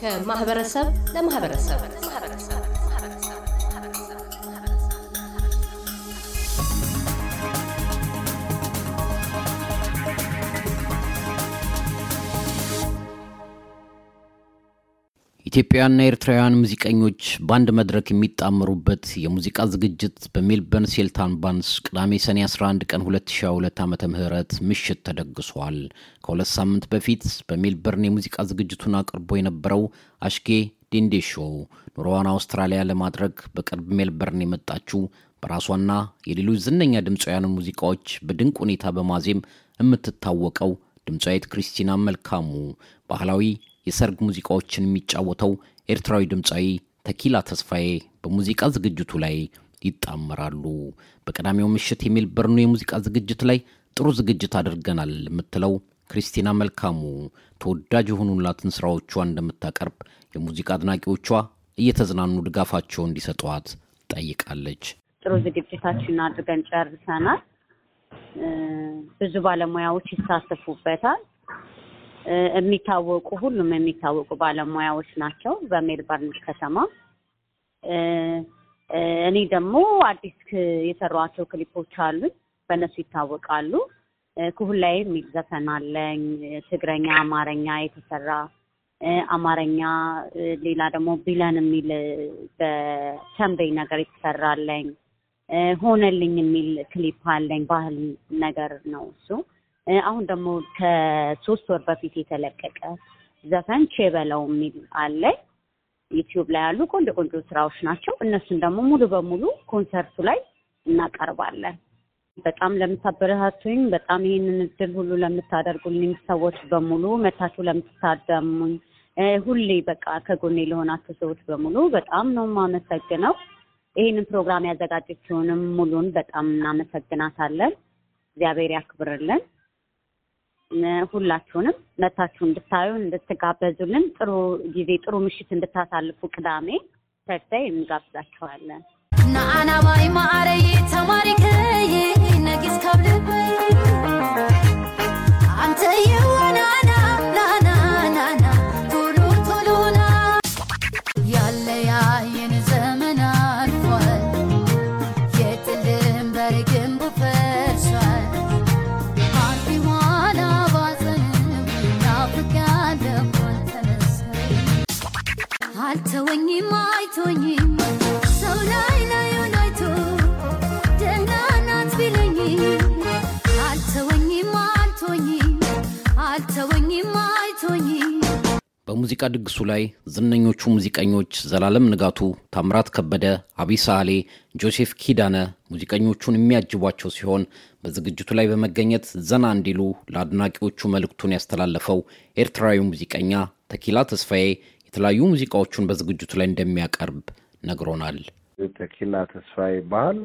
ከማህበረሰብ ለማህበረሰብ ኢትዮጵያውያንና ኤርትራውያን ሙዚቀኞች በአንድ መድረክ የሚጣመሩበት የሙዚቃ ዝግጅት በሜልበርን ሴልታን ባንስ ቅዳሜ ሰኔ 11 ቀን 2022 ዓ ም ምሽት ተደግሷል። ከሁለት ሳምንት በፊት በሜልበርን የሙዚቃ ዝግጅቱን አቅርቦ የነበረው አሽጌ ዴንዴ ሾው ኑሮዋን አውስትራሊያ ለማድረግ በቅርብ ሜልበርን የመጣችው በራሷና የሌሎች ዝነኛ ድምፃውያንን ሙዚቃዎች በድንቅ ሁኔታ በማዜም የምትታወቀው ድምፃዊት ክሪስቲና መልካሙ ባህላዊ የሰርግ ሙዚቃዎችን የሚጫወተው ኤርትራዊ ድምፃዊ ተኪላ ተስፋዬ በሙዚቃ ዝግጅቱ ላይ ይጣመራሉ። በቀዳሚው ምሽት የሜልበርኑ የሙዚቃ ዝግጅት ላይ ጥሩ ዝግጅት አድርገናል የምትለው ክሪስቲና መልካሙ ተወዳጅ የሆኑላትን ስራዎቿ እንደምታቀርብ የሙዚቃ አድናቂዎቿ እየተዝናኑ ድጋፋቸው እንዲሰጧት ጠይቃለች። ጥሩ ዝግጅታችን አድርገን ጨርሰናል። ብዙ ባለሙያዎች ይሳተፉበታል። የሚታወቁ ሁሉም የሚታወቁ ባለሙያዎች ናቸው በሜልበርን ከተማ። እኔ ደግሞ አዲስ የሰሯቸው ክሊፖች አሉኝ፣ በእነሱ ይታወቃሉ። ክሁን ላይ የሚል ዘፈን አለኝ፣ ትግረኛ፣ አማርኛ የተሰራ አማርኛ፣ ሌላ ደግሞ ቢለን የሚል በተንበይ ነገር የተሰራ አለኝ። ሆነልኝ የሚል ክሊፕ አለኝ፣ ባህል ነገር ነው እሱ። አሁን ደግሞ ከሶስት ወር በፊት የተለቀቀ ዘፈን ቼበለው የሚል አለ። ዩቲዩብ ላይ ያሉ ቆንጆ ቆንጆ ስራዎች ናቸው። እነሱን ደግሞ ሙሉ በሙሉ ኮንሰርቱ ላይ እናቀርባለን። በጣም ለምታበረታቱኝ፣ በጣም ይህንን እድል ሁሉ ለምታደርጉልኝ ሰዎች በሙሉ መታችሁ ለምትታደሙኝ፣ ሁሌ በቃ ከጎኔ ለሆናችሁ ሰዎች በሙሉ በጣም ነው የማመሰግነው። ይህንን ፕሮግራም ያዘጋጀችውንም ሙሉን በጣም እናመሰግናታለን። እግዚአብሔር ያክብርልን። ሁላችሁንም መታችሁ እንድታዩን እንድትጋበዙልን ጥሩ ጊዜ ጥሩ ምሽት እንድታሳልፉ ቅዳሜ ተርታይ እንጋብዛችኋለን። ማይ ማዕረይ ተማሪከይ አልተወኝም አይቶኝም። ሰው ላይ ላዩን አይቶ ደህና ናት ቢለኝ አልተወኝም አልቶኝም አልተወኝም አይቶኝም። በሙዚቃ ድግሱ ላይ ዝነኞቹ ሙዚቀኞች ዘላለም ንጋቱ፣ ታምራት ከበደ፣ አቢይ ሳህሌ፣ ጆሴፍ ኪዳነ ሙዚቀኞቹን የሚያጅቧቸው ሲሆን በዝግጅቱ ላይ በመገኘት ዘና እንዲሉ ለአድናቂዎቹ መልእክቱን ያስተላለፈው ኤርትራዊ ሙዚቀኛ ተኪላ ተስፋዬ የተለያዩ ሙዚቃዎቹን በዝግጅቱ ላይ እንደሚያቀርብ ነግሮናል። ተኪላ ተስፋ ይበሃል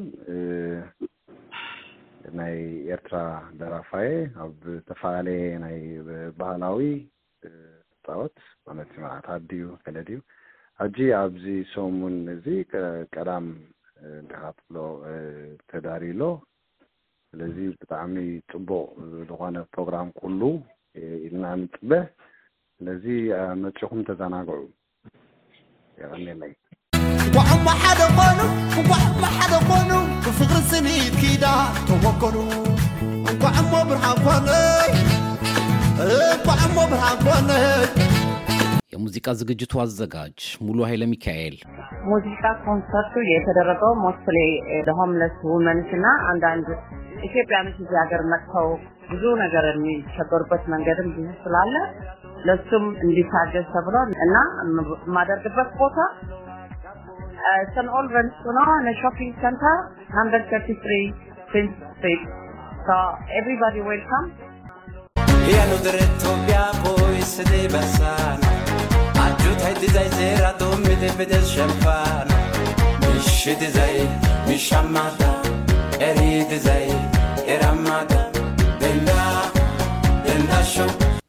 ናይ ኤርትራ ደራፋየ ኣብ ዝተፈላለየ ናይ ባህላዊ ፃወት ማለት መዓት ኣድዩ ገለ ድዩ ሕጂ ኣብዚ ሰሙን እዚ ቀዳም ንድኻትብሎ ተዳሪሎ ስለዚ ብጣዕሚ ፅቡቅ ዝኾነ ፕሮግራም ኩሉ ኢልና ንፅበ ስለዚ መፂኹም ተዘናግዑ ይቀኒለይ እንኳዕሞ ሓደ ኮኑ እንኳዕሞ ሓደ ኮኑ ብፍቅሪ ስኒት ኪዳ ተወከሉ እንኳዕሞ ብርሃን ኮነይ እንኳዕሞ ብርሃን ኮነይ የሙዚቃ ዝግጅቱ አዘጋጅ ሙሉ ኃይለ ሚካኤል። ሙዚቃ ኮንሰርቱ የተደረገው mostly ለሆምለስ ውመንስ እና አንዳንድ ኢትዮጵያኖች እዚህ ሀገር መጥተው ብዙ ነገር የሚቸገሩበት መንገድም ብዙ ስላለ ለሱም እንዲታገዝ ተብሎ እና የማደርግበት ቦታ ሰን ኦልቨንስ ነው ሾፒንግ ሴንተር ናምበር 33 ፕሪንስ ስትሪት ሶ ኤቭሪባዲ ዌልካም Yanu direttoobia poi sede bassano Aggiutai dizai sera dommite vede sciampano Misci dizai, misciammata Eri dizai, erammata Denda, denda show